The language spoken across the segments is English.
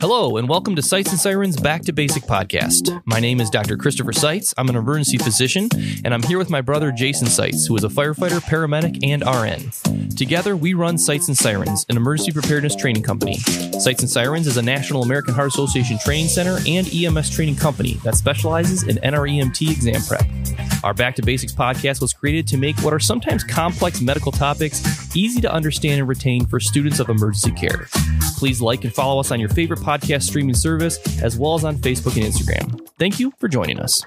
Hello, and welcome to Sights and Sirens Back to Basic podcast. My name is Dr. Christopher Seitz. I'm an emergency physician, and I'm here with my brother Jason Seitz, who is a firefighter, paramedic, and RN. Together, we run Sights and Sirens, an emergency preparedness training company. Sights and Sirens is a National American Heart Association training center and EMS training company that specializes in NREMT exam prep. Our Back to Basics podcast was created to make what are sometimes complex medical topics easy to understand and retain for students of emergency care. Please like and follow us on your favorite podcast streaming service, as well as on Facebook and Instagram. Thank you for joining us.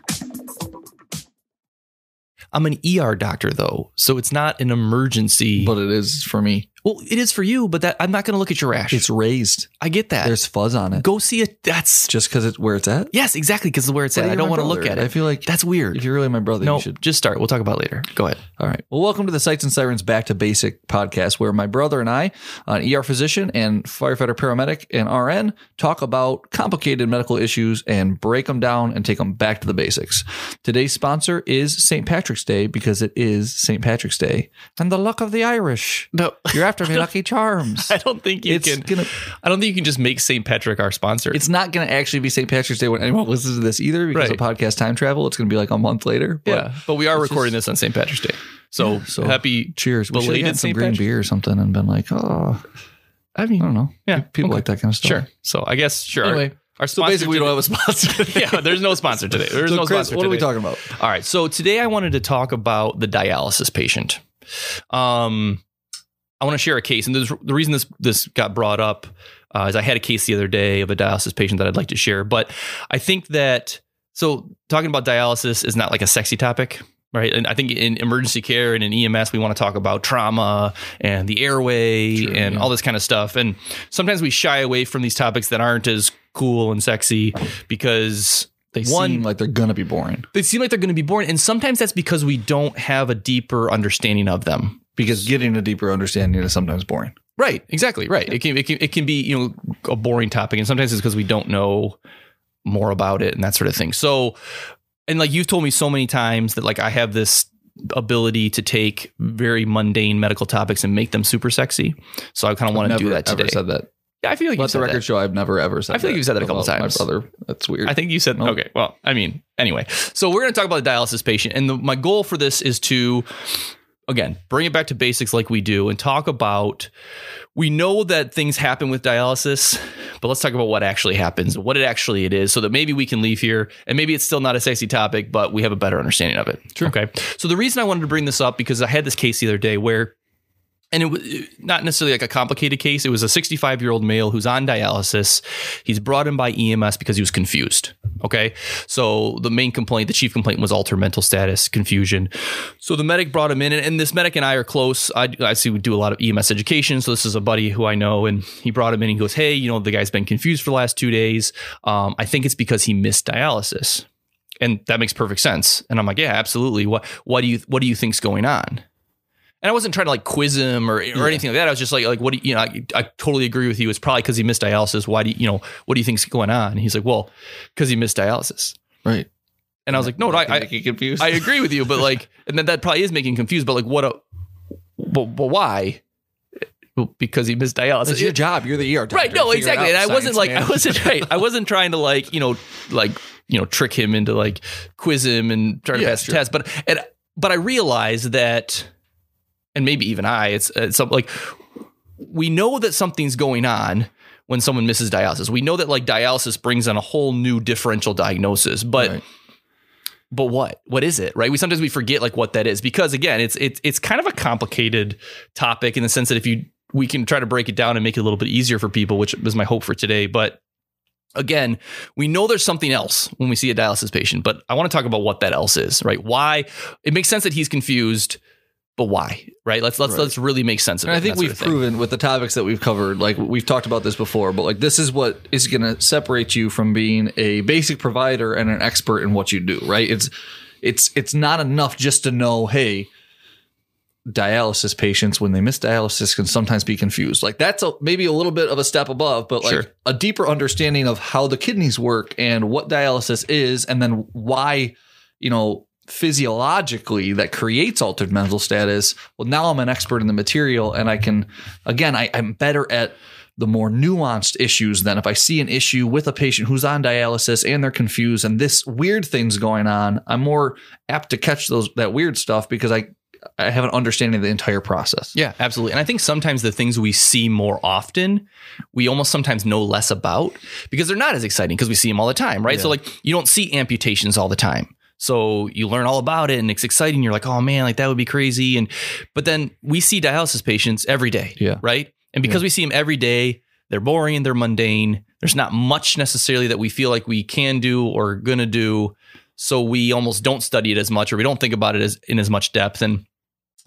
I'm an ER doctor, though, so it's not an emergency. but it is for me. Well, it is for you, but that I'm not going to look at your rash. It's raised. I get that. There's fuzz on it. Go see it. That's Just because it's where it's at. yes, exactly, because where it's But at. I don't want to look at it. I feel like That's weird. if you're really my brother, no, you should. just start. We'll talk about it later. Go ahead. All right. Well, welcome to the Sights and Sirens Back to Basic podcast, where my brother and I, an ER physician and firefighter, paramedic, and RN, talk about complicated medical issues and break them down and take them back to the basics. Today's sponsor is St. Patrick's Day because it is St. Patrick's Day and the luck of the Irish. No, You're after me, Lucky Charms. I don't think you It's can. gonna. I don't think you can just make St. Patrick our sponsor. It's not going to actually be St. Patrick's Day when anyone listens to this either because Right. of podcast time travel. It's going to be like a month later. But yeah, but we are recording just- this on St. Patrick's Day. So, Yeah, so happy. cheers. We should have had some St. green beer or something and been like, oh, I mean, I don't know. Yeah, People okay. like that kind of stuff. sure. So I guess sure. Anyway, our so basically, we don't have a sponsor. yeah, there's no sponsor today. There's so no Chris, sponsor what are we talking about? All right. So today I wanted to talk about the dialysis patient. Um, I want to share a case, and the, reason this this got brought up uh, is I had a case the other day of a dialysis patient that I'd like to share. But I think that so talking about dialysis is not like a sexy topic. Right. And I think in emergency care and in EMS, we want to talk about trauma and the airway Sure, and yeah. all this kind of stuff. And sometimes we shy away from these topics that aren't as cool and sexy because They One- seem like they're going to be boring they seem like they're going to be boring and sometimes that's because we don't have a deeper understanding of them because getting a deeper understanding is sometimes boring. right exactly right it can, it can it can be you know a boring topic and sometimes it's because we don't know more about it and that sort of thing so and like you've told me so many times that like i have this ability to take very mundane medical topics and make them super sexy so i kind of want to do that today Ever said that. yeah i feel like you Let the said record that. show I've never ever said I feel like you've said that a couple times. My brother. That's weird. I think you said Nope. okay. Well, I mean, anyway. So we're going to talk about the dialysis patient, and the, my goal for this is to, again, bring it back to basics like we do, and talk about. We know that things happen with dialysis, but let's talk about what actually happens, what it actually it is, so that maybe we can leave here, and maybe it's still not a sexy topic, but we have a better understanding of it. Sure. Okay. So the reason I wanted to bring this up because I had this case the other day where and it was not necessarily like a complicated case. It was a 65 year old male who's on dialysis. He's brought in by EMS because he was confused. Okay. So the main complaint, the chief complaint was altered mental status, confusion. So the medic brought him in, and, and this medic and I are close. I, I see we do a lot of EMS education. So this is a buddy who I know, and he brought him in. And he goes, Hey, you know, the guy's been confused for the last two days. Um, I think it's because he missed dialysis. And that makes perfect sense. And I'm like, yeah, absolutely. What what do you what do you think's going on? And I wasn't trying to like quiz him or, or Yeah. anything like that. I was just like, like, what do you, you know, I, I totally agree with you. It's probably because he missed dialysis. Why do you, you know, what do you think's going on? And he's like, well, because he missed dialysis. right. And I was like, no, I, I, get confused. I agree with you, but like, and then that probably is making confused. But like, what? A, but, but why? Because he missed dialysis. It's your job. You're the ER doctor. Right. No, exactly. And I wasn't like, man. I wasn't right. I wasn't trying to like, you know, like, you know, trick him into like quiz him and try to Yeah, pass sure. the test. But, and, but I realized that, and maybe even I, it's, uh, it's something like, we know that something's going on when someone misses dialysis. We know that like dialysis brings on a whole new differential diagnosis, but Right. but what what is it right we sometimes we forget like what that is because again it's it's it's kind of a complicated topic in the sense that if you we can try to break it down and make it a little bit easier for people which was my hope for today but again we know there's something else when we see a dialysis patient but i want to talk about what that else is right why it makes sense that he's confused but why right let's let's Right. let's really make sense of And it I think we've proven with the topics that we've covered, like we've talked about this before, but like this is what is going to separate you from being a basic provider and an expert in what you do, right? It's it's it's not enough just to know, hey, dialysis patients when they miss dialysis can sometimes be confused. Like that's a, maybe a little bit of a step above, but like Sure. a deeper understanding of how the kidneys work and what dialysis is, and then why, you know, physiologically that creates altered mental status. Well, now I'm an expert in the material, and I can, again, I, I'm better at the more nuanced issues then if i see an issue with a patient who's on dialysis and they're confused and this weird thing's going on i'm more apt to catch those that weird stuff because i i have an understanding of the entire process Yeah, absolutely. And I think sometimes the things we see more often, we almost sometimes know less about because they're not as exciting because we see them all the time, right? So, like, you don't see amputations all the time. So you learn all about it and it's exciting. You're like, oh man, like that would be crazy. And but then we see dialysis patients every day. Yeah. Right. And because we see them every day, they're boring they're mundane. There's not much necessarily that we feel like we can do or gonna do. So we almost don't study it as much or we don't think about it as in as much depth. And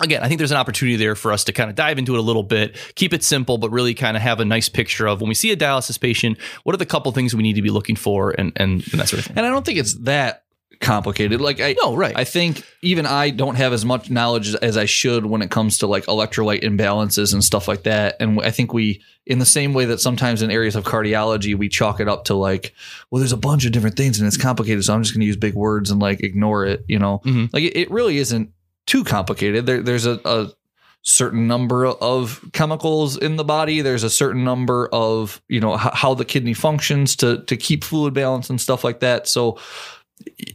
again, I think there's an opportunity there for us to kind of dive into it a little bit, keep it simple, but really kind of have a nice picture of when we see a dialysis patient, what are the couple things we need to be looking for and, and, and that sort of thing. and i don't think it's that complicated like i No, right. I think even I don't have as much knowledge as I should when it comes to like electrolyte imbalances and stuff like that. And I think we, in the same way that sometimes in areas of cardiology, we chalk it up to like, well, there's a bunch of different things and it's complicated. So I'm just going to use big words and like ignore it, you know? Mhm. Like it, it really isn't too complicated. There, there's a, a certain number of chemicals in the body. There's a certain number of, you know, h- how the kidney functions to, to keep fluid balance and stuff like that. So,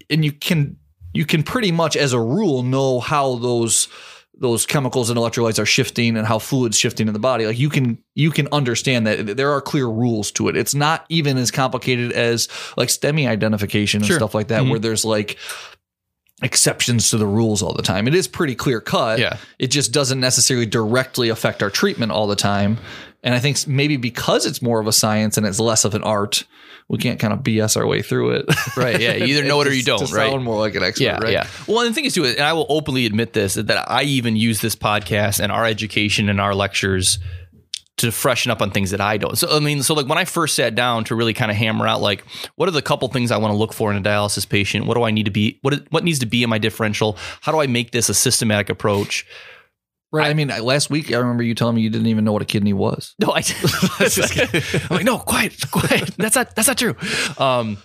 and you can you can pretty much as a rule know how those those chemicals and electrolytes are shifting and how fluids shifting in the body like you can you can understand that there are clear rules to it it's not even as complicated as like STEMI identification and Sure. stuff like that Mhm. where there's like exceptions to the rules all the time it is pretty clear cut Yeah. it just doesn't necessarily directly affect our treatment all the time and i think maybe because it's more of a science and it's less of an art we can't kind of bs our way through it Right, yeah. You either know it or you don't, to right? sound more like an expert Yeah, right yeah. Well, and the thing is too, and I will openly admit this, that I even use this podcast and our education and our lectures to freshen up on things that I don't. So I mean, so like when I first sat down to really kind of hammer out like what are the couple things I want to look for in a dialysis patient? What do I need to be what what needs to be in my differential? How do I make this a systematic approach? Right. I mean, last week I remember you telling me you didn't even know what a kidney was. No, I. I'm like, no, quiet, quiet. That's not. That's not true. Um,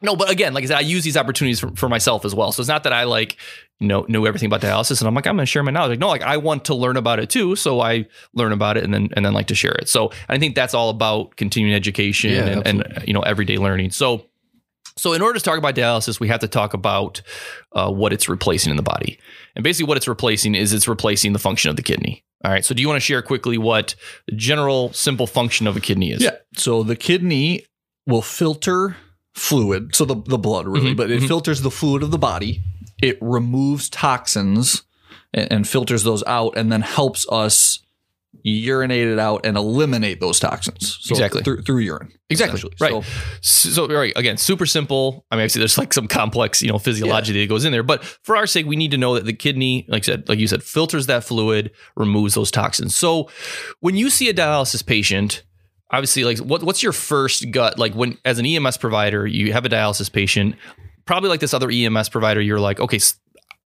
no, but again, like I said, I use these opportunities for, for myself as well. So it's not that I like, you know, know everything about dialysis, and I'm like, I'm going to share my knowledge. Like, no, like I want to learn about it too, so I learn about it and then and then like to share it. So I think that's all about continuing education Yeah, and, and you know everyday learning. So. So, in order to talk about dialysis, we have to talk about uh, what it's replacing in the body. And basically, what it's replacing is it's replacing the function of the kidney. All right. So, do you want to share quickly what the general simple function of a kidney is? Yeah. So the kidney will filter fluid, so the, the blood really, Mhm, but it mhm. filters the fluid of the body. It removes toxins and, and filters those out and then helps us urinate it out and eliminate those toxins. So Exactly. Through, through urine. Exactly. Right. So So, right, again, super simple. I mean, obviously, there's like some complex, you know, physiology that goes in there. But for our sake, we need to know that the kidney, like I said, like you said, filters that fluid, removes those toxins. So, when you see a dialysis patient, obviously, like what, what's your first gut? Like when, as an EMS provider, you have a dialysis patient, probably like this other EMS provider, you're like, okay,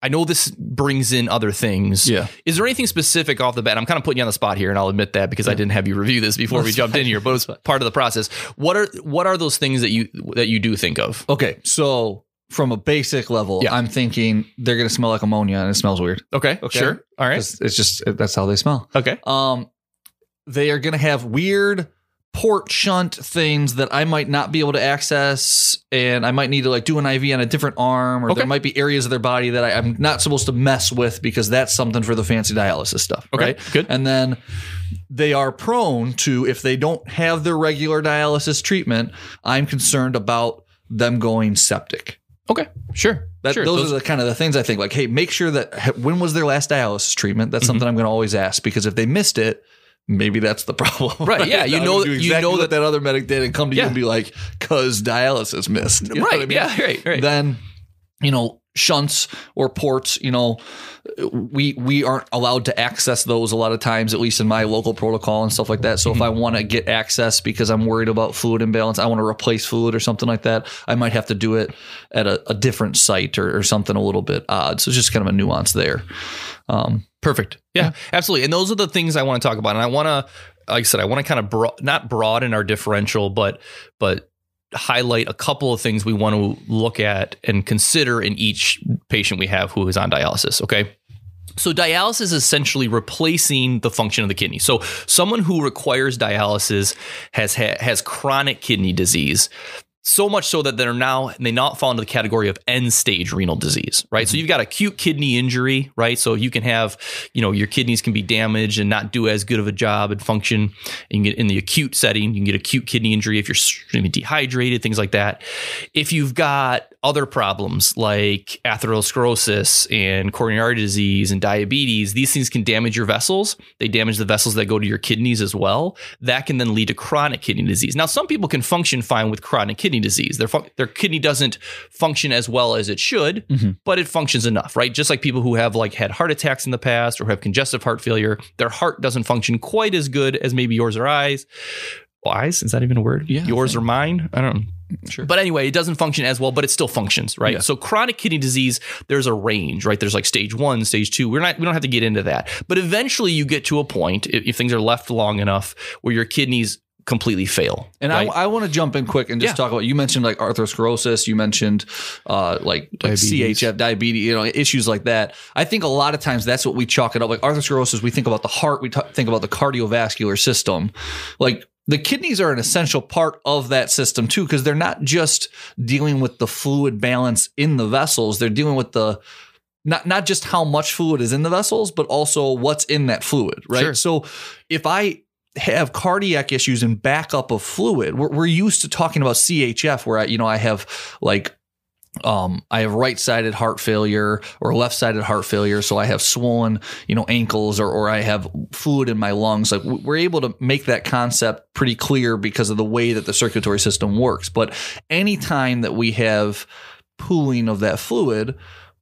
I know this brings in other things. Yeah. Is there anything specific off the bat? I'm kind of putting you on the spot here, and I'll admit that because I didn't have you review this before we jumped in here, but it was part of the process. What are what are those things that you that you do think of? Okay, so from a basic level, Yeah. I'm thinking they're going to smell like ammonia and it smells weird. Okay, Okay. sure, all right. It's just that's how they smell. okay, Um, they are going to have weird port shunt things that I might not be able to access, and I might need to like do an IV on a different arm, or Okay. there might be areas of their body that I, I'm not supposed to mess with because that's something for the fancy dialysis stuff. okay, Right? good, And then they are prone to, if they don't have their regular dialysis treatment, I'm concerned about them going septic. okay, sure, That, sure. those, are the kind of the things I think. Like, hey, make sure that when was their last dialysis treatment? That's Mhm. something I'm going to always ask because if they missed it, maybe that's the problem. Right, yeah, you know- gonna you know that- that other medic did and come to Yeah. you and be like, "Cause dialysis missed." You know right, I mean? yeah, right, right. Then, you know, shunts or ports. You know, we we aren't allowed to access those a lot of times, at least in my local protocol and stuff like that. So Mm-hmm. if I want to get access because I'm worried about fluid imbalance, I want to replace fluid or something like that, I might have to do it at a, a different site or, or something a little bit odd. So it's just kind of a nuance there. Um, Perfect. Yeah, absolutely. And those are the things I want to talk about. And I want to, like I said, I want to kind of bro- not broaden our differential, but but highlight a couple of things we want to look at and consider in each patient we have who is on dialysis. Okay. So dialysis is essentially replacing the function of the kidney. So someone who requires dialysis has ha- has chronic kidney disease. So much so that they're now they not fall into the category of end stage renal disease, right? So mm-hmm. you've got acute kidney injury, right? So you can have, you know, your kidneys can be damaged and not do as good of a job and function. Can get in the acute setting, you can get acute kidney injury if you're extremely dehydrated, things like that. If you've got other problems like atherosclerosis and coronary artery disease and diabetes, these things can damage your vessels. They damage the vessels that go to your kidneys as well. That can then lead to chronic kidney disease. Now, some people can function fine with chronic kidney disease. Their fun- their kidney doesn't function as well as it should, mm-hmm. but it functions enough, right? Just like people who have like had heart attacks in the past or have congestive heart failure, their heart doesn't function quite as good as maybe yours or eyes. Well, eyes is that even a word? Yeah, yours or mine? I don't know. Sure. But anyway, it doesn't function as well, but it still functions, right? Yeah. So chronic kidney disease, there's a range, right? There's like stage one, stage two. We're not, we don't have to get into that, but eventually you get to a point if, if things are left long enough where your kidneys completely fail. And right? I, I want to jump in quick and just Yeah. talk about. You mentioned like arthrosclerosis. You mentioned uh, like, like CHF, diabetes. You know, issues like that. I think a lot of times that's what we chalk it up. Like arthrosclerosis, we think about the heart. We t- think about the cardiovascular system. Like the kidneys are an essential part of that system too, because they're not just dealing with the fluid balance in the vessels. They're dealing with the not not just how much fluid is in the vessels, but also what's in that fluid, right? Sure. So if I have cardiac issues and backup of fluid, we're, we're used to talking about CHF, where I, you know, I have like um, I have right-sided heart failure or left-sided heart failure, so I have swollen, you know, ankles, or or I have fluid in my lungs. Like we're able to make that concept pretty clear because of the way that the circulatory system works. But anytime that we have pooling of that fluid,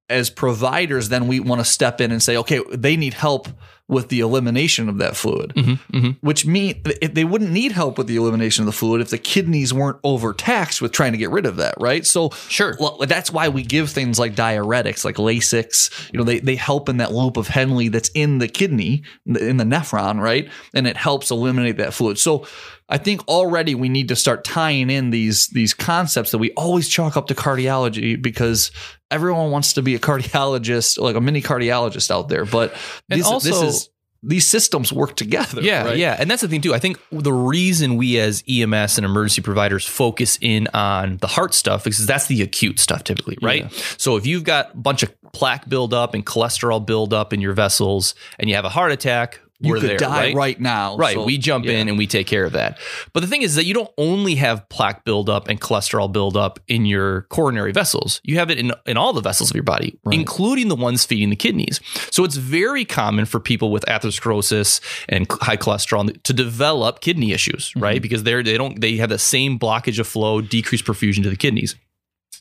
as providers, then we want to step in and say, okay, they need help with the elimination of that fluid, mm-hmm, mm-hmm. which mean they wouldn't need help with the elimination of the fluid if the kidneys weren't overtaxed with trying to get rid of that, right? So Sure. well, that's why we give things like diuretics, like Lasix. You know, they they help in that loop of Henle that's in the kidney, in the nephron, right? And it helps eliminate that fluid. So I think already we need to start tying in these these concepts that we always chalk up to cardiology because everyone wants to be a cardiologist, like a mini cardiologist out there. But this, this is these systems work together. Yeah, right? yeah. And that's the thing too. I think the reason we as EMS and emergency providers focus in on the heart stuff is 'cause that's the acute stuff typically, right? So if you've got a bunch of plaque buildup and cholesterol buildup in your vessels and you have a heart attack, You could there, die right? right, now. Right. So, we jump yeah. in and we take care of that. But the thing is that you don't only have plaque buildup and cholesterol buildup in your coronary vessels. You have it in, in all the vessels of your body, including the ones feeding the kidneys. So it's very common for people with atherosclerosis and high cholesterol to develop kidney issues, mm-hmm. right? Because they're they don't they have the same blockage of flow, decreased perfusion to the kidneys.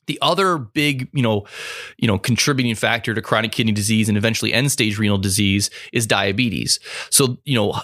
The other big, you know, you know, contributing factor to chronic kidney disease and eventually end-stage renal disease is diabetes. So, you know,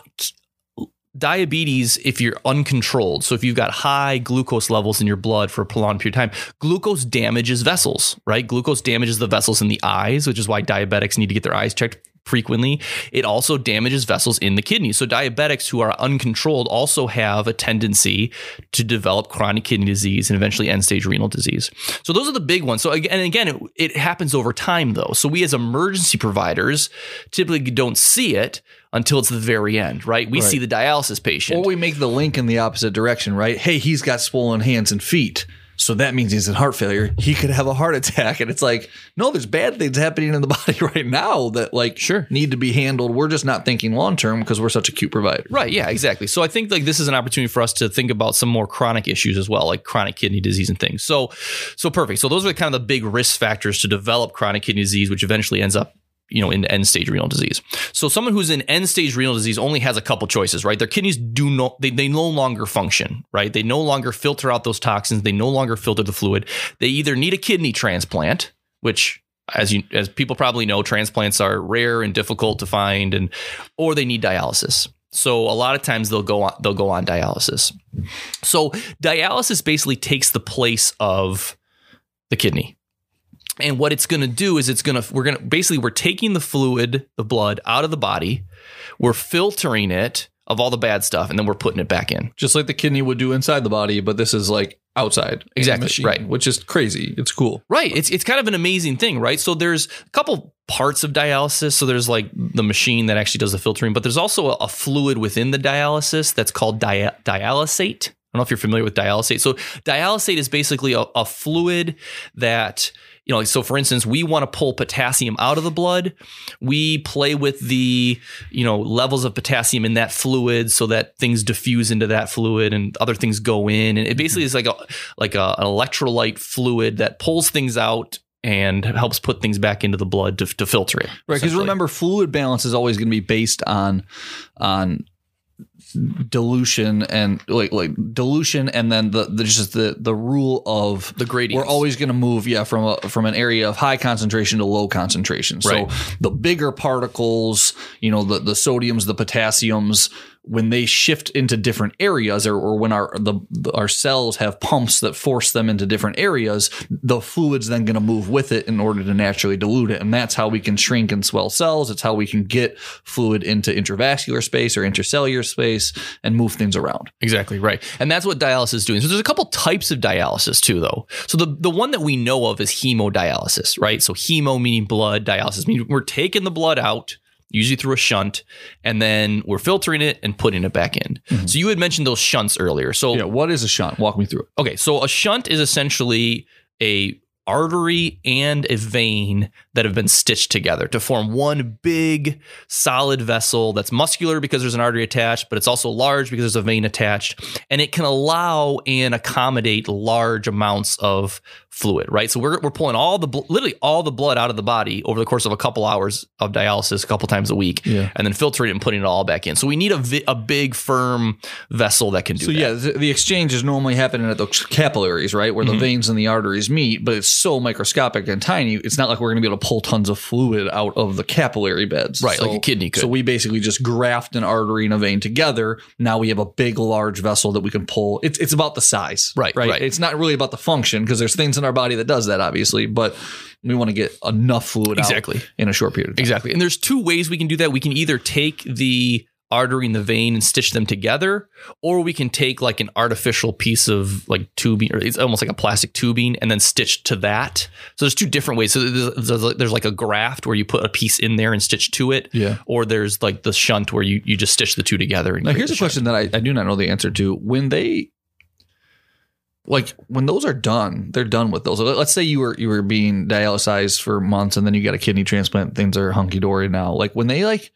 diabetes if you're uncontrolled so if you've got high glucose levels in your blood for a prolonged period of time glucose damages vessels right glucose damages the vessels in the eyes which is why diabetics need to get their eyes checked frequently it also damages vessels in the kidney. so diabetics who are uncontrolled also have a tendency to develop chronic kidney disease and eventually end stage renal disease so those are the big ones so again and again it, it happens over time though so we as emergency providers typically don't see it until it's the very end right we Right. see the dialysis patient Or we make the link in the opposite direction, right? Hey, he's got swollen hands and feet. So that means he's in heart failure. He could have a heart attack. And it's like, no, there's bad things happening in the body right now that like Sure. need to be handled. We're just not thinking long term because we're such acute provider. Right. Yeah. Exactly. So I think like this is an opportunity for us to think about some more chronic issues as well, like chronic kidney disease and things. So, so perfect. So those are kind of the big risk factors to develop chronic kidney disease, which eventually ends up, you know, in end stage renal disease. So someone who's in end stage renal disease only has a couple choices, right? Their kidneys do no, they, they no longer function, right? They no longer filter out those toxins. They no longer filter the fluid. They either need a kidney transplant, which as you as people probably know, transplants are rare and difficult to find, and or they need dialysis. So a lot of times they'll go on they'll go on dialysis. So dialysis basically takes the place of the kidney. And what it's going to do is it's going to we're going to basically we're taking the fluid, the blood out of the body, we're filtering it of all the bad stuff and then we're putting it back in. Just like the kidney would do inside the body, but this is like outside. Exactly, machine, right. Which is crazy. It's cool. Right. It's it's kind of an amazing thing, right? So there's a couple parts of dialysis. So there's like the machine that actually does the filtering, but there's also a, a fluid within the dialysis that's called dia- dialysate. I don't know if you're familiar with dialysate. So dialysate is basically a, a fluid that you know, like, so for instance, we want to pull potassium out of the blood. We play with the, you know, levels of potassium in that fluid so that things diffuse into that fluid and other things go in. And it basically mm-hmm. is like a like a, an electrolyte fluid that pulls things out and helps put things back into the blood to, to filter it. Right. Because remember, fluid balance is always going to be based on on dilution and like like dilution and then the, the just the the rule of the gradient. we're always going to move yeah from a from an area of high concentration to low concentration so the bigger particles you know the the sodiums the potassiums when they shift into different areas or, or when our the, our cells have pumps that force them into different areas the fluid's then going to move with it in order to naturally dilute it and that's how we can shrink and swell cells it's how we can get fluid into intravascular space or intercellular space and move things around Exactly right, and that's what dialysis is doing. So there's a couple types of dialysis too, though. So the the one that we know of is hemodialysis, right? So hemo meaning blood, dialysis meaning we're taking the blood out, usually through a shunt, and then we're filtering it and putting it back in. Mm-hmm. So you had mentioned those shunts earlier. So yeah what is a shunt walk me through it Okay, so a shunt is essentially a artery and a vein that have been stitched together to form one big solid vessel that's muscular because there's an artery attached, but it's also large because there's a vein attached, and it can allow and accommodate large amounts of fluid, right? So we're, we're pulling all the literally all the blood out of the body over the course of a couple hours of dialysis a couple times a week Yeah. and then filtering it and putting it all back in. So we need a, vi- a big firm vessel that can do So that. yeah, the, the exchange is normally happening at the capillaries, right, where the mm-hmm. veins and the arteries meet, but it's so microscopic and tiny. It's not like we're going to be able to pull tons of fluid out of the capillary beds, Right, So- like a kidney could. So we basically just graft an artery and a vein together. Now we have a big, large vessel that we can pull. It's it's about the size, Right, Right. right. It's not really about the function because there's things in our body that does that, obviously, but we want to get enough fluid Exactly. out in a short period of time. Exactly. And there's two ways we can do that. We can either take the artery and the vein and stitch them together, or we can take like an artificial piece of like tubing, or it's almost like a plastic tubing, and then stitch to that. So there's two different ways. So there's, there's, there's like a graft where you put a piece in there and stitch to it, Yeah. or there's like the shunt where you, you just stitch the two together. And Now, here's a question that I, I do not know the answer to. When they, like, when those are done, they're done with those. Let's say you were you were being dialysized for months, and then you got a kidney transplant. Things are hunky dory now. Like when they like,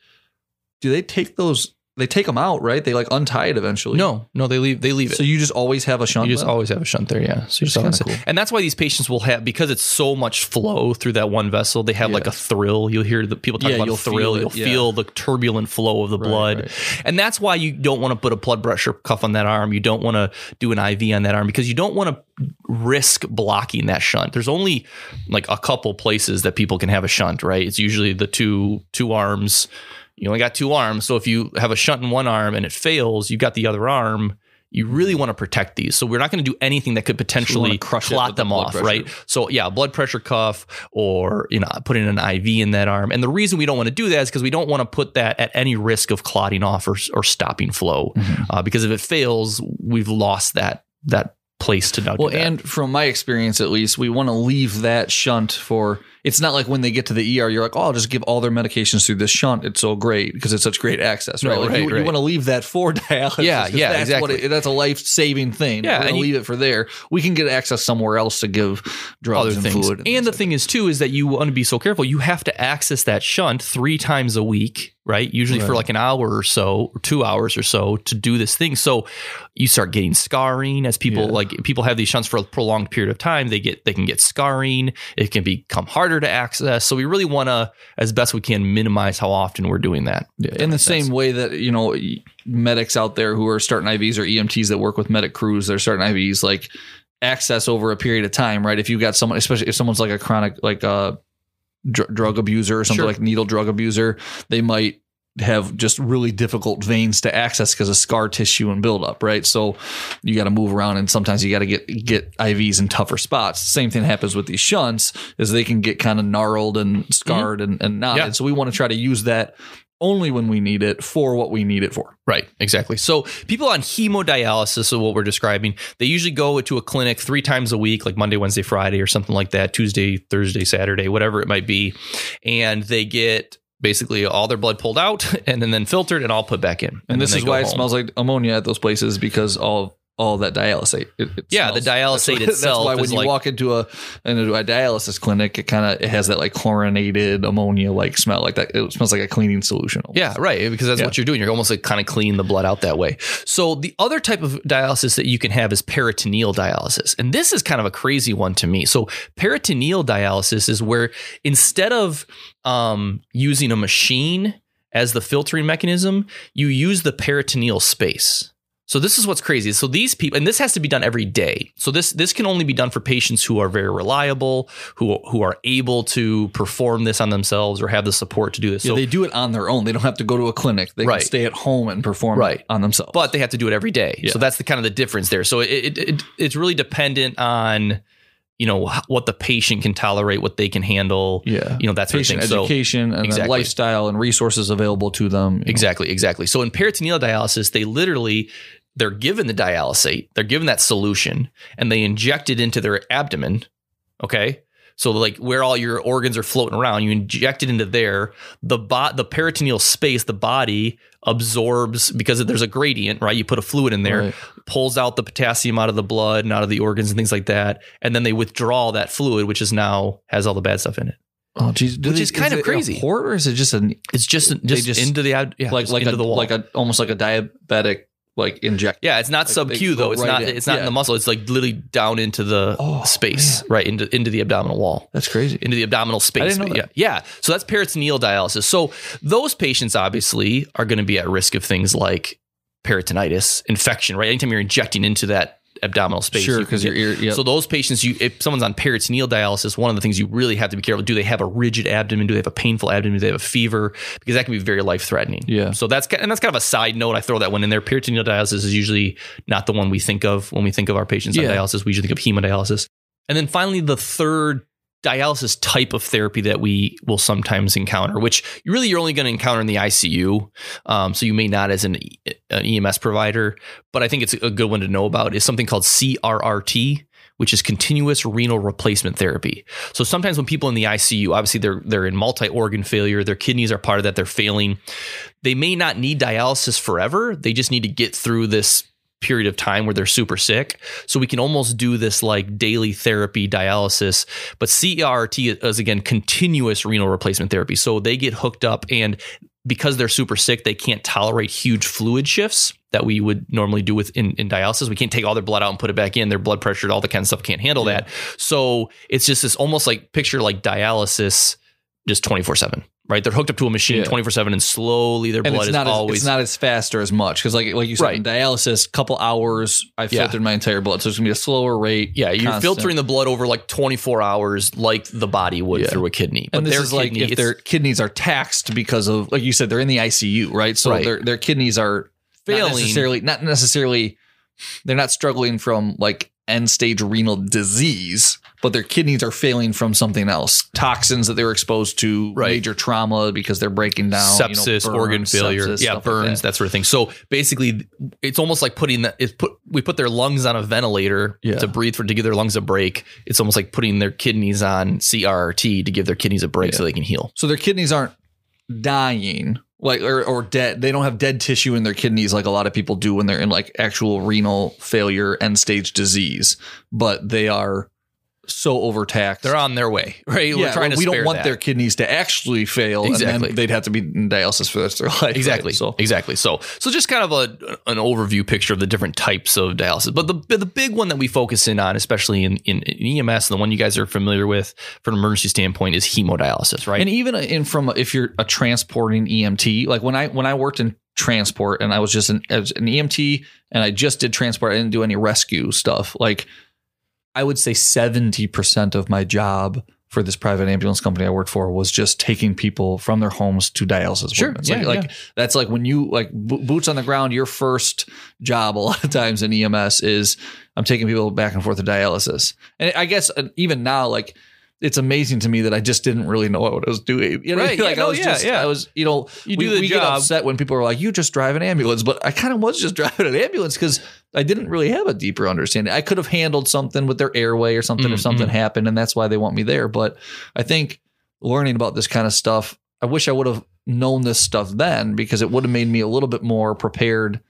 do they take those? They take them out, right? They like untie it eventually. No, no, they leave. They leave it. So you just always have a shunt. You just left? always have a shunt there, yeah. So you just That's always kinda have, and that's why these patients will have because it's so much flow through that one vessel. They have like a thrill. You'll hear the people talk Yeah, about you'll thrill. feel it, You'll yeah. feel the turbulent flow of the blood, right. and that's why you don't want to put a blood pressure cuff on that arm. You don't want to do an IV on that arm because you don't want to risk blocking that shunt. There's only like a couple places that people can have a shunt, right? It's usually the two two arms. You only got two arms, so if you have a shunt in one arm and it fails, you've got the other arm. You really want to protect these, so we're not going to do anything that could potentially crush clot with the them off, pressure. right? So yeah, blood pressure cuff or you know putting an IV in that arm. And the reason we don't want to do that is because we don't want to put that at any risk of clotting off or, or stopping flow. Mm-hmm. Uh, because if it fails, we've lost that that place to now Well, and from my experience, at least, we want to leave that shunt for. It's not like when they get to the ER, you're like, oh, I'll just give all their medications through this shunt. It's so great because it's such great access, right? No, like right, you, right. want to leave that for dialysis. Yeah, yeah, that's what exactly. it, that's a life saving thing. Yeah, we're and you- leave it for there. We can get access somewhere else to give drugs other and things. fluid. And, things the thing is too is that you want to be so careful. You have to access that shunt three times a week, right? Usually for like an hour or so, or two hours or so to do this thing. So you start getting scarring as people Yeah. like people have these shunts for a prolonged period of time. They get they can get scarring. It can become harder to access. So we really want to, as best we can, minimize how often we're doing that. Yeah, in the same way that you know medics out there who are starting IVs or EMTs that work with medic crews, they're starting IVs like access over a period of time, right? If you've got someone, especially if someone's like a chronic like a dr- drug abuser or something Sure. like needle drug abuser, they might have just really difficult veins to access because of scar tissue and buildup, right? So you got to move around, and sometimes you got to get get IVs in tougher spots. Same thing happens with these shunts, is they can get kind of gnarled and scarred and, and knotted. Yeah. So we want to try to use that only when we need it for what we need it for. Right, exactly. So people on hemodialysis, so what we're describing, they usually go to a clinic three times a week, like Monday, Wednesday, Friday, or something like that, Tuesday, Thursday, Saturday, whatever it might be, and they get basically all their blood pulled out and then, then filtered and all put back in. And, then this is why it smells like ammonia at those places because all all that dialysate. It, it Yeah, the dialysate that's, itself That's why when you like- walk into a into a dialysis clinic, it kind of it has that like chlorinated ammonia like smell, like that. It smells like a cleaning solution. almost. Yeah, right. Because that's Yeah. what you're doing. You're almost like kind of cleaning the blood out that way. So the other type of dialysis that you can have is peritoneal dialysis. And this is kind of a crazy one to me. So peritoneal dialysis is where instead of um, using a machine as the filtering mechanism, you use the peritoneal space. So this is what's crazy. So these people, and this has to be done every day. So this this can only be done for patients who are very reliable, who who are able to perform this on themselves or have the support to do this. Yeah, so they do it on their own. They don't have to go to a clinic. They Right. can stay at home and perform Right. on themselves. but they have to do it every day. Yeah. So that's the kind of the difference there. So it, it, it it's really dependent on you know what the patient can tolerate, what they can handle. yeah, You know that sort of thing. So education and Exactly. lifestyle and resources available to them. you know. exactly, exactly. So in peritoneal dialysis, they literally they're given the dialysate, they're given that solution, and they inject it into their abdomen. Okay. So like where all your organs are floating around, you inject it into there. The bot, the peritoneal space, the body absorbs because there's a gradient, right? You put a fluid in there, Right. pulls out the potassium out of the blood and out of the organs and things like that, and then they withdraw that fluid, which is now has all the bad stuff in it. Oh, geez. Do Which they- is kind of it a crazy. port or is it just an It's just just, just- into the ab- yeah, like just like into a the wall. like a almost like a diabetic like inject? yeah, it's not like sub Q though. It's right not. in. It's not in the muscle. It's like literally down into the Oh, space, right into into the abdominal wall. That's crazy. into the abdominal space. didn't know yeah, yeah. So that's peritoneal dialysis. So those patients obviously are going to be at risk of things like peritonitis, infection. Right, anytime you're injecting into that abdominal space, Sure, you because your ear. Yeah. So those patients, you if someone's on peritoneal dialysis, one of the things you really have to be careful: do they have a rigid abdomen? Do they have a painful abdomen? Do they have a fever? Because that can be very life threatening. Yeah. So that's and that's kind of a side note. I throw that one in there. Peritoneal dialysis is usually not the one we think of when we think of our patients on dialysis. We usually think of hemodialysis. And then finally, the third dialysis type of therapy that we will sometimes encounter, which really you're only going to encounter in the ICU. Um, so you may not as an, an EMS provider, but I think it's a good one to know about is something called CRRT. Which is continuous renal replacement therapy. So sometimes when people in the ICU, obviously they're they're in multi-organ failure, their kidneys are part of that, they're failing. They may not need dialysis forever. They just need to get through this period of time where they're super sick. So we can almost do this like daily therapy dialysis. But CRT is again continuous renal replacement therapy. So they get hooked up and because they're super sick, they can't tolerate huge fluid shifts that we would normally do with in, in dialysis. We can't take all their blood out and put it back in. Their blood pressure, all the kind of stuff can't handle that. So it's just this almost like picture like dialysis just 24 7, right? They're hooked up to a machine Yeah. 24 7 and slowly their and blood is not as, always it's not as fast or as much because like like you said Right. in dialysis, couple hours I Yeah. filtered my entire blood, so it's gonna be a slower rate. Yeah, you're constant. filtering the blood over like 24 hours, like the body would Yeah. through a kidney. and this is like if their kidneys are taxed because of like you said they're in the ICU, right? So Right. their their kidneys are not Failing. necessarily not necessarily they're not struggling from like end stage renal disease, but their kidneys are failing from something else, toxins that they were exposed to, Right. major trauma because they're breaking down, you know, sepsis, burns, organ failure, sepsis, yeah, stuff like burns, that. that. sort of thing. So basically, it's almost like putting that. It's put we put their lungs on a ventilator Yeah. to breathe for to give their lungs a break. It's almost like putting their kidneys on CRT to give their kidneys a break so they can heal. So their kidneys aren't dying like or, or dead. They don't have dead tissue in their kidneys like a lot of people do when they're in like actual renal failure, end stage disease. But they are so overtaxed. They're on their way, right? yeah, We're trying to. we don't want that. their kidneys to actually fail, and Exactly. then they'd have to be in dialysis for the rest of their life. Exactly. right? So exactly. So so just kind of a an overview picture of the different types of dialysis. But the the big one that we focus in on, especially in, in, in EMS, and the one you guys are familiar with from an emergency standpoint, is hemodialysis, right? And even in from if you're a transporting EMT, like when I when I worked in transport and I was just an, as an EMT and I just did transport, I didn't do any rescue stuff. Like I would say seventy percent of my job for this private ambulance company I worked for was just taking people from their homes to dialysis. Sure. appointments. Yeah, like, like that's like when you like bo- boots on the ground. Your first job a lot of times in EMS is I'm taking people back and forth to dialysis. And I guess even now, like it's amazing to me that I just didn't really know what I was doing. You know, Right, yeah, like I was yeah, just, yeah. I was, you know, You we, do the we get upset when people are like, "You just drive an ambulance," but I kind of was just driving an ambulance because I didn't really have a deeper understanding. I could have handled something with their airway or something if Mm, something mm. happened, and that's why they want me there. But I think learning about this kind of stuff, I wish I would have known this stuff then because it would have made me a little bit more prepared.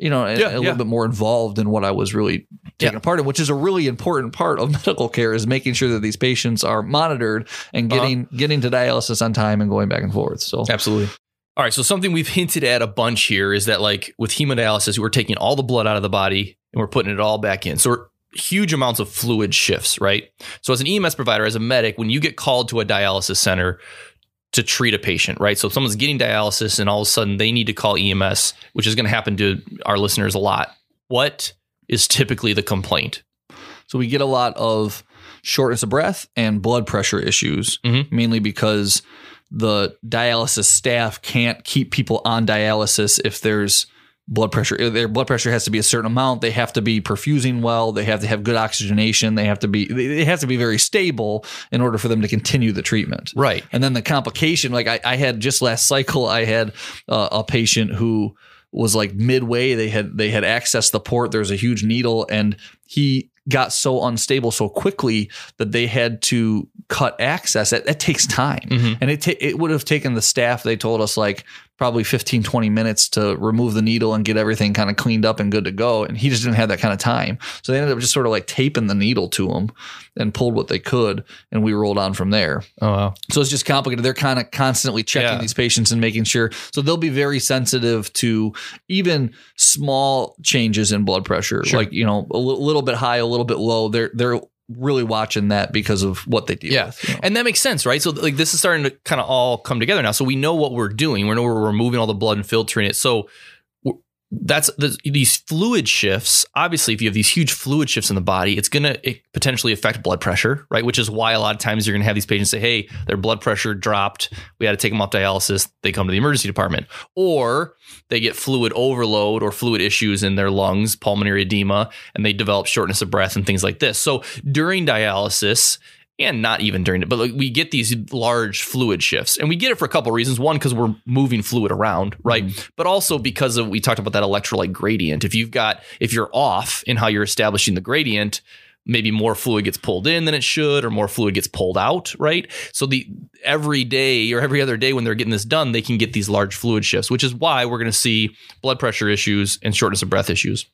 You know, Yeah, a little yeah. bit more involved in what I was really taking Yeah. part in, which is a really important part of medical care, is making sure that these patients are monitored and Uh-huh. getting getting to dialysis on time and going back and forth. So Absolutely. All right. So something we've hinted at a bunch here is that like with hemodialysis, we're taking all the blood out of the body and we're putting it all back in. So huge amounts of fluid shifts, right? So as an EMS provider, as a medic, when you get called to a dialysis center to treat a patient, right? So if someone's getting dialysis and all of a sudden they need to call EMS, which is going to happen to our listeners a lot. What is typically the complaint? So we get a lot of shortness of breath and blood pressure issues, Mhm. mainly because the dialysis staff can't keep people on dialysis if there's blood pressure. Their blood pressure has to be a certain amount. They have to be perfusing well. They have to have good oxygenation. They have to be they have to be very stable in order for them to continue the treatment. Right. And then the complication, like I, I had just last cycle, I had uh, a patient who was like midway. They had they had accessed the port. There was a huge needle, and he got so unstable so quickly that they had to cut access. That, that takes time, Mhm. and it ta- it would have taken the staff. They told us like probably 15, 20 minutes to remove the needle and get everything kind of cleaned up and good to go. And he just didn't have that kind of time. So they ended up just sort of like taping the needle to him and pulled what they could, and we rolled on from there. Oh wow. So it's just complicated. They're kind of constantly checking Yeah. these patients and making sure. So they'll be very sensitive to even small changes in blood pressure, Sure. like you know a little bit high, a little bit low. They're they're really watching that because of what they do. Yeah. with. you know. And that makes sense, right? So like this is starting to kind of all come together now. So we know what we're doing. We know we're removing all the blood and filtering it. So that's the, these fluid shifts. Obviously, if you have these huge fluid shifts in the body, it's going to potentially affect blood pressure, right? Which is why a lot of times you're going to have these patients say, "Hey, their blood pressure dropped. We had to take them off dialysis." They come to the emergency department, or they get fluid overload or fluid issues in their lungs, pulmonary edema, and they develop shortness of breath and things like this. So during dialysis, and not even during it, but like we get these large fluid shifts, and we get it for a couple reasons. One, because we're moving fluid around, right? Mm-hmm. But also because of we talked about that electrolyte gradient. If you've got if you're off in how you're establishing the gradient, maybe more fluid gets pulled in than it should, or more fluid gets pulled out, right? So the every day or every other day when they're getting this done, they can get these large fluid shifts, which is why we're going to see blood pressure issues and shortness of breath issues.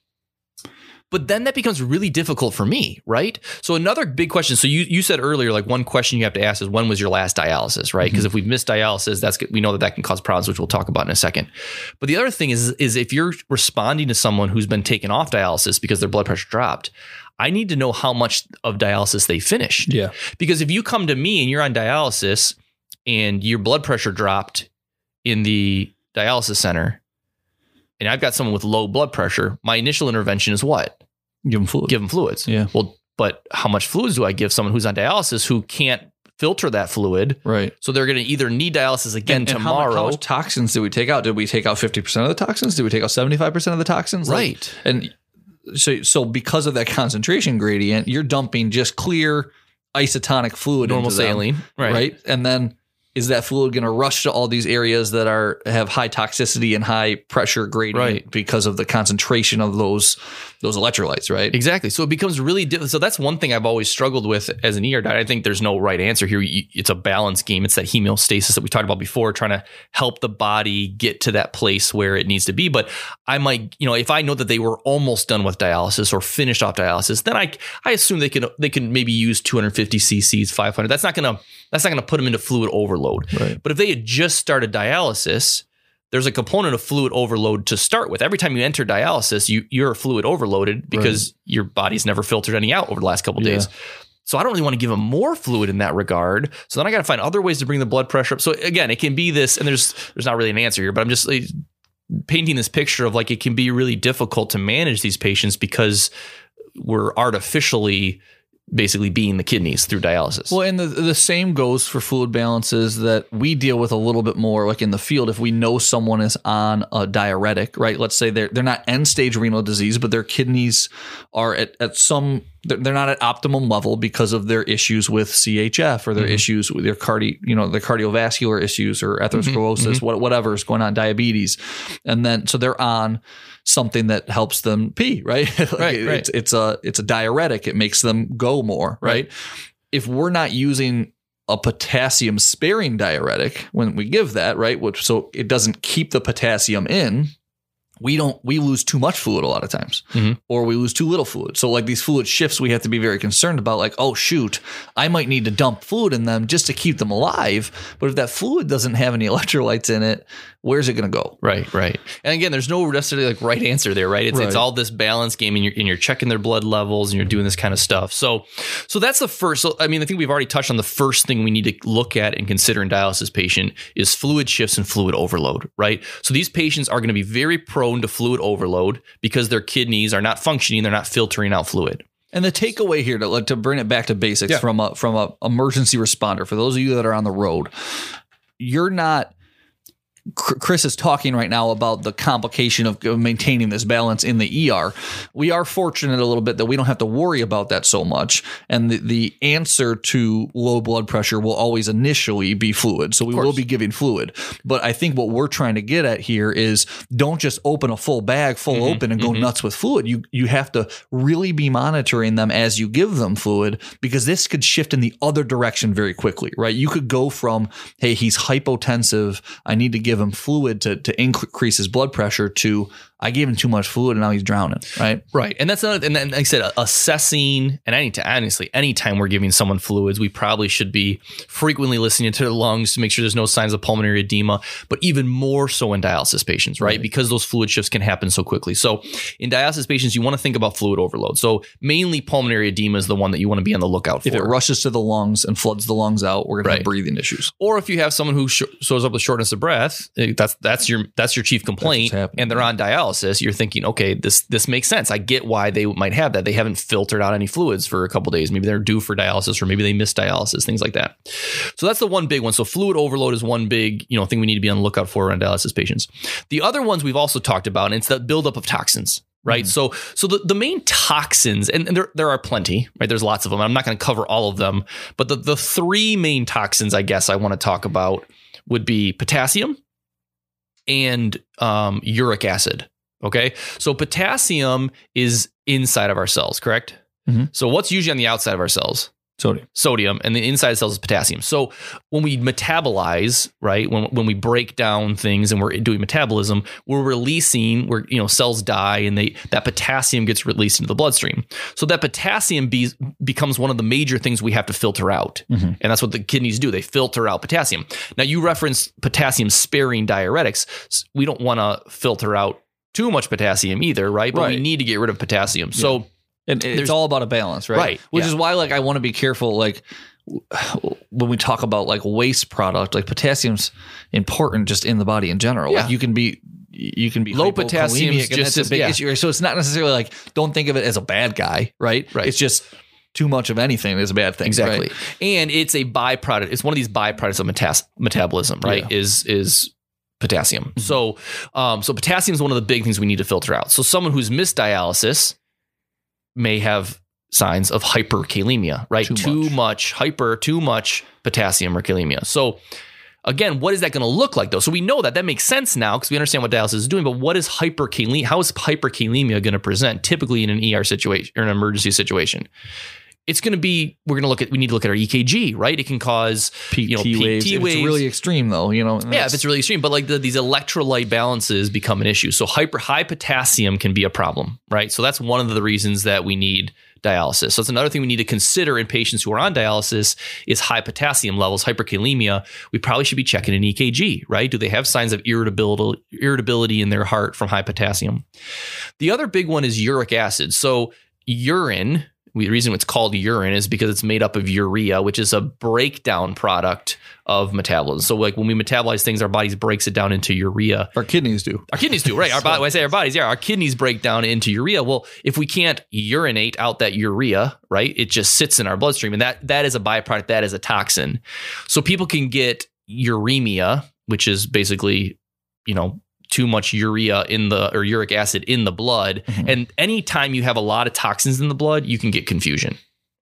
But then that becomes really difficult for me, right? So another big question. So you you said earlier, like one question you have to ask is when was your last dialysis, right? Mm-hmm. Because if we've missed dialysis, that's we know that that can cause problems, which we'll talk about in a second. But the other thing is is if you're responding to someone who's been taken off dialysis because their blood pressure dropped, I need to know how much of dialysis they finished. Yeah. Because if you come to me and you're on dialysis and your blood pressure dropped in the dialysis center, and I've got someone with low blood pressure, my initial intervention is what? Give them fluid. Give them fluids. Yeah. Well, but how much fluids do I give someone who's on dialysis who can't filter that fluid? right. So they're going to either need dialysis again And- and how mu- tomorrow. how much toxins did we take out? Did we take out 50% of the toxins? Did we take out 75% of the toxins? Like, right. And so, so because of that concentration gradient, you're dumping just clear isotonic fluid Normal saline. Right. right. And then is that fluid going to rush to all these areas that are have high toxicity and high pressure gradient Right. because of the concentration of those those electrolytes, right? Exactly. So it becomes really difficult. So that's one thing I've always struggled with as an ER doc. I think there's no right answer here. It's a balance game. It's that hemostasis that we talked about before, trying to help the body get to that place where it needs to be. But I might, you know, if I know that they were almost done with dialysis or finished off dialysis, then I I assume they can they can maybe use 250 cc's, 500. That's not gonna that's not gonna put them into fluid overload. Right. But if they had just started dialysis, there's a component of fluid overload to start with. Every time you enter dialysis, you you're fluid overloaded because your body's never filtered any out over the last couple Yeah. days. So I don't really want to give them more fluid in that regard. So then I got to find other ways to bring the blood pressure up. So again, it can be this, and there's there's not really an answer here, but I'm just like, painting this picture of like it can be really difficult to manage these patients because we're artificially basically being the kidneys through dialysis. Well, and the the same goes for fluid balances that we deal with a little bit more, like in the field. If we know someone is on a diuretic, right? Let's say they're they're not end stage renal disease, but their kidneys are at, at some they're, not at optimum level because of their issues with CHF or their Mhm. issues with their cardi, you know, their cardiovascular issues or atherosclerosis, what, whatever is going on, diabetes, and then so they're on something that helps them pee, right? Like, Right, it- right. It's, it's a it's a diuretic. It makes them go more, right? If we're not using a potassium sparing diuretic when we give that, right? Which so it doesn't keep the potassium in. We don't we lose too much fluid a lot of times. Mhm. Or we lose too little fluid. So like these fluid shifts we have to be very concerned about like, oh shoot, I might need to dump fluid in them just to keep them alive. But if that fluid doesn't have any electrolytes in it, where's it gonna go? Right, right. And again, there's no necessarily like right answer there, right? It's it's all this balance game and you're and you're checking their blood levels and you're doing this kind of stuff. So so that's the first so I mean, I think we've already touched on the first thing we need to look at and consider in dialysis patient is fluid shifts and fluid overload, right? So these patients are going to be very prone to fluid overload because their kidneys are not functioning, they're not filtering out fluid. And the takeaway here to like to bring it back to basics Yeah. from a from a emergency responder for those of you that are on the road, you're not. Chr- Chris is talking right now about the complication of maintaining this balance in the ER. We are fortunate a little bit that we don't have to worry about that so much. And the, the answer to low blood pressure will always initially be fluid. So we will be giving fluid. But I think what we're trying to get at here is don't just open a full bag full open and go nuts with fluid. You you have to really be monitoring them as you give them fluid because this could shift in the other direction very quickly, right? You could go from, hey, he's hypotensive, I need to give him fluid to to increase his blood pressure to I gave him too much fluid and now he's drowning, right? Right. And that's another, and then, like I said, assessing, and any time, honestly, anytime we're giving someone fluids, we probably should be frequently listening to their lungs to make sure there's no signs of pulmonary edema, but even more so in dialysis patients, right? Because those fluid shifts can happen so quickly. So in dialysis patients, you want to think about fluid overload. So mainly pulmonary edema is the one that you want to be on the lookout for. If it rushes to the lungs and floods the lungs out, we're going to have breathing issues. or if you have someone who sh- shows up with shortness of breath, eh, that's that's your that's your chief complaint, and they're on dialysis. You're thinking, okay, this this makes sense. I get why they might have that. They haven't filtered out any fluids for a couple days. Maybe they're due for dialysis, or maybe they missed dialysis, things like that. So that's the one big one. So fluid overload is one big you know thing we need to be on the lookout for on dialysis patients. The other ones we've also talked about, and it's the buildup of toxins. Right. So so the, the main toxins, and, and there, there are plenty, right? There's lots of them. I'm not going to cover all of them, but the, the three main toxins I guess I want to talk about would be potassium and um, uric acid. Okay. So potassium is inside of our cells, correct? Mhm. So what's usually on the outside of our cells? Sodium. sodium and the inside of cells is potassium. So when we metabolize, right, when, when we break down things and we're doing metabolism, we're releasing, where you know, cells die and they that potassium gets released into the bloodstream. So that potassium be, becomes one of the major things we have to filter out. Mhm. And that's what the kidneys do. They filter out potassium. Now you reference potassium sparing diuretics. We don't want to filter out too much potassium either, right? But we need to get rid of potassium. So And it's all about a balance, right? Right, Which yeah. is why, like, I want to be careful, like, when we talk about like waste product, like potassium's important just in the body in general. Yeah. Like, you can be. You can be Low potassium is just a big yeah. issue. So it's not necessarily like don't think of it as a bad guy, right? Right. It's just too much of anything is a bad thing. Exactly. right? And it's a byproduct. It's one of these byproducts of metas- metabolism, right? Yeah. Is is potassium. Mm-hmm. So um so potassium is one of the big things we need to filter out. So someone who's missed dialysis may have signs of hyperkalemia, right? Too much. much hyper, too much potassium or kalemia. So again, what is that going to look like though? So we know that that makes sense now because we understand what dialysis is doing, but what is hyperkalemia? How is hyperkalemia going to present typically in an ER situation or an emergency situation? It's going to be, we're going to look at, we need to look at our EKG, right? It can cause, PT you know, PT waves. If waves. It's really extreme though, you know. yeah, if it's really extreme, but like the, these electrolyte balances become an issue. So hyper high potassium can be a problem, right? So that's one of the reasons that we need dialysis. So that's another thing we need to consider in patients who are on dialysis is high potassium levels, hyperkalemia. We probably should be checking an EKG, right? Do they have signs of irritability irritability in their heart from high potassium? The other big one is uric acid. So urine, the reason it's called urine is because it's made up of urea, which is a breakdown product of metabolism. So like when we metabolize things, our bodies breaks it down into urea. our kidneys do. Our kidneys do, right? Our body, when I say our bodies, yeah, our kidneys break down into urea. Well, if we can't urinate out that urea, right, it just sits in our bloodstream, and that that is a byproduct. That is a toxin. So people can get uremia, which is basically, you know, too much urea in the or uric acid in the blood. Mhm. And anytime you have a lot of toxins in the blood, you can get confusion.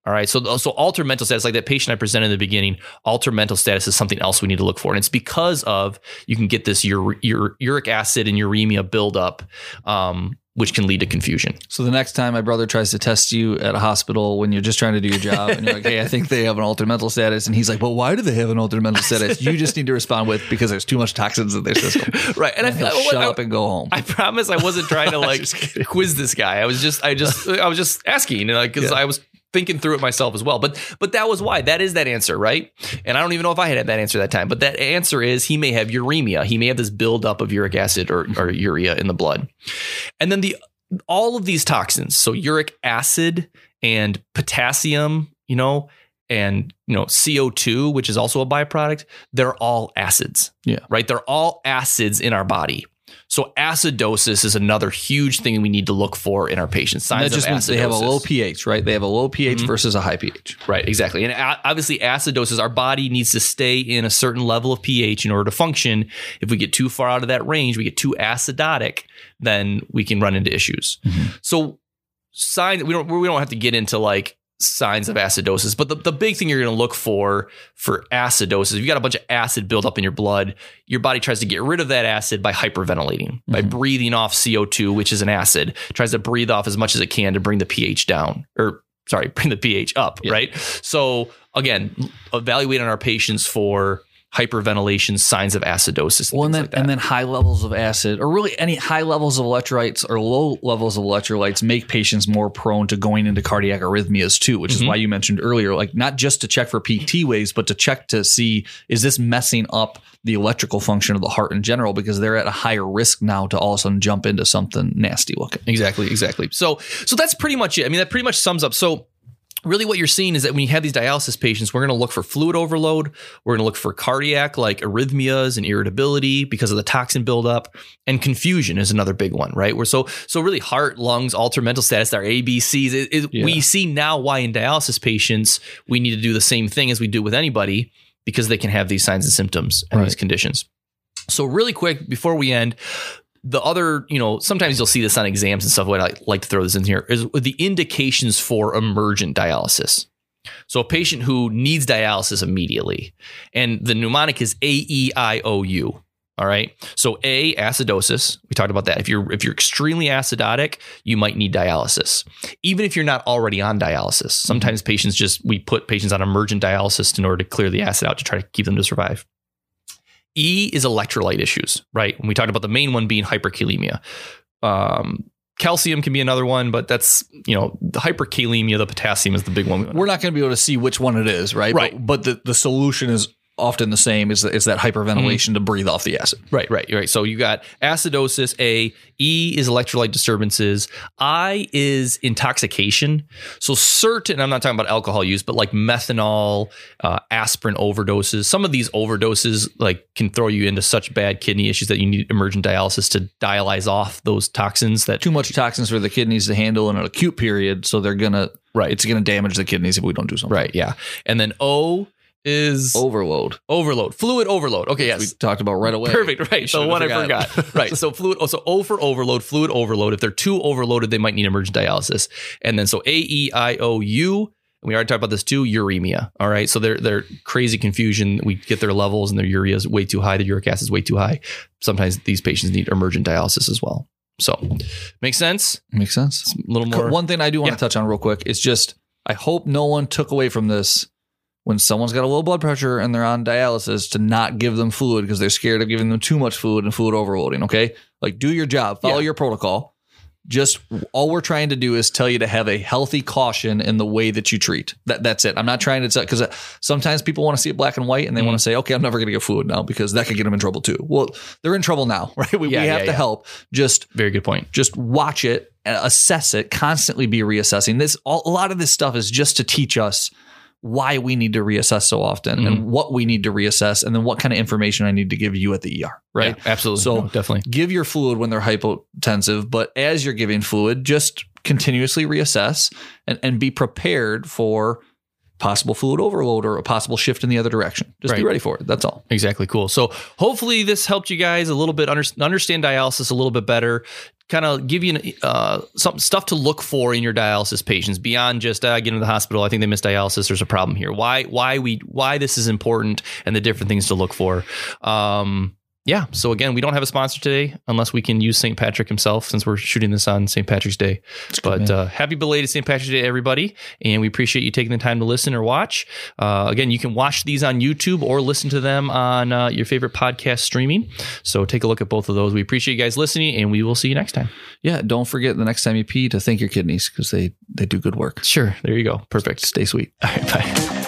All right. So, so altered mental status, like that patient I presented in the beginning, altered mental status is something else we need to look for. And it's because of you can get this ur- ur- uric acid and uremia buildup, um, which can lead to confusion. So the next time my brother tries to test you at a hospital when you're just trying to do your job and you're like, hey, I think they have an altered mental status. And he's like, well, why do they have an altered mental status? You just need to respond with because there's too much toxins in their system. Right. And, And I, shut I, up and go home. I promise I wasn't trying to like quiz this guy. I was just, I just, I was just asking, you know, like, because Yeah. I was thinking through it myself as well. But, but that was why. That is that answer, right? And I don't even know if I had that answer that time. But that answer is he may have uremia. He may have this buildup of uric acid or, or urea in the blood. And then the all of these toxins, so uric acid and potassium, you know, and you know CO2, which is also a byproduct, they're all acids. Yeah. Right? They're all acids in our body. So acidosis is another huge thing we need to look for in our patients. And Signs that just of means they have a low pH, right? They have a low pH Mhm. versus a high pH. Right, exactly. And obviously, acidosis, our body needs to stay in a certain level of pH in order to function. If we get too far out of that range, we get too acidotic, then we can run into issues. Mhm. So, sign we don't we don't have to get into like signs of acidosis, but the, the big thing you're going to look for for acidosis, if you got a bunch of acid build up in your blood, your body tries to get rid of that acid by hyperventilating, by Mhm. breathing off CO2, which is an acid, tries to breathe off as much as it can to bring the pH down or sorry, bring the pH up, Yeah. right? So again, evaluate on our patients for hyperventilation, signs of acidosis. And Well, and then like and then high levels of acid, or really any high levels of electrolytes or low levels of electrolytes, make patients more prone to going into cardiac arrhythmias too. Which is Mhm. why you mentioned earlier, like not just to check for PT waves, but to check to see is this messing up the electrical function of the heart in general, because they're at a higher risk now to all of a sudden jump into something nasty looking. Exactly, exactly. So so that's pretty much it. I mean, that pretty much sums up. So really what you're seeing is that when you have these dialysis patients, we're going to look for fluid overload, we're going to look for cardiac like arrhythmias and irritability because of the toxin buildup, and confusion is another big one, right? We're so so really heart, lungs, alter mental status, our ABCs. It, it- Yeah. We see now why in dialysis patients we need to do the same thing as we do with anybody because they can have these signs and symptoms and Right. these conditions. So really quick before we end, the other, you know, sometimes you'll see this on exams and stuff. What I like to throw this in here is the indications for emergent dialysis. So a patient who needs dialysis immediately, and the mnemonic is A E I O U. All right. So A acidosis. We talked about that. If you're if you're extremely acidotic, you might need dialysis. Even if you're not already on dialysis. Sometimes patients just we put patients on emergent dialysis in order to clear the acid out to try to keep them to survive. E is electrolyte issues, right? When we talked about the main one being hyperkalemia. Um, calcium can be another one, but that's, you know, the hyperkalemia, the potassium is the big one. We're not going to be able to see which one it is, right? Right. But, but the, the solution is often the same is, is that hyperventilation to breathe off the acid. Right, right, right. So you got acidosis, A, E is electrolyte disturbances, I is intoxication. So certain, I'm not talking about alcohol use, but like methanol, uh, aspirin overdoses. Some of these overdoses like can throw you into such bad kidney issues that you need emergent dialysis to dialyze off those toxins that Too much toxins for the kidneys to handle in an acute period, so they're gonna Right. It's gonna damage the kidneys if we don't do something. Right, yeah. And then O is Overload. overload, fluid overload. Okay, yes. We talked about right away. Perfect. Right. So Should've one I forgot. forgot. right. So fluid. Oh, so O for overload, fluid overload. If they're too overloaded, they might need emergent dialysis. And then so A E I O U. And we already talked about this too. Uremia. All right. So they're they're crazy confusion. We get their levels and their urea is way too high. The uric acid is way too high. Sometimes these patients need emergent dialysis as well. So makes sense. Makes sense. A little more. One thing I do want Yeah. to touch on real quick is just I hope no one took away from this when someone's got a low blood pressure and they're on dialysis to not give them fluid because they're scared of giving them too much fluid and fluid overloading. Okay. Like do your job, follow Yeah. your protocol. Just all we're trying to do is tell you to have a healthy caution in the way that you treat. That that's it. I'm not trying to tell because sometimes people want to see it black and white and they Mhm. want to say, okay, I'm never going to get fluid now because that could get them in trouble too. Well, they're in trouble now, right? We, Yeah, we have yeah, to help. Just Very good point. just watch it, uh, assess it, constantly be reassessing. This all, a lot of this stuff is just to teach us why we need to reassess so often Mm-hmm. and what we need to reassess, and then what kind of information I need to give you at the ER. Right. Yeah, absolutely. So- No, definitely. Give your fluid when they're hypotensive, but as you're giving fluid, just continuously reassess and, and be prepared for possible fluid overload or a possible shift in the other direction. Just be ready for it. That's all. Exactly. Cool. So hopefully this helped you guys a little bit under, understand dialysis a little bit better. Kind of give you uh, some stuff to look for in your dialysis patients beyond just uh, get into the hospital. I think they missed dialysis. There's a problem here. Why? Why we? Why this is important and the different things to look for. Um, yeah. So again, we don't have a sponsor today unless we can use St. Patrick himself since we're shooting this on St. Patrick's Day. But uh, happy belated St. Patrick's Day, everybody. And we appreciate you taking the time to listen or watch. Uh, again, you can watch these on YouTube or listen to them on uh, your favorite podcast streaming. So take a look at both of those. We appreciate you guys listening and we will see you next time. Yeah. Don't forget the next time you pee to thank your kidneys because they they do good work. Sure. There you go. Perfect. Stay sweet. All right. Bye.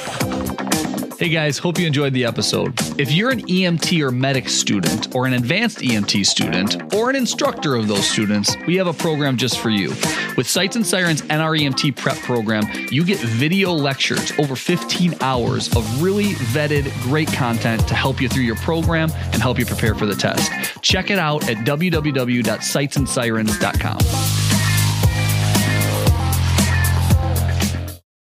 Hey guys, hope you enjoyed the episode. If you're an EMT or medic student, or an advanced EMT student, or an instructor of those students, we have a program just for you. With Sights and Sirens NREMT prep program, you get video lectures over 15 hours of really vetted, great content to help you through your program and help you prepare for the test. Check it out at www.sightsandsirens.com.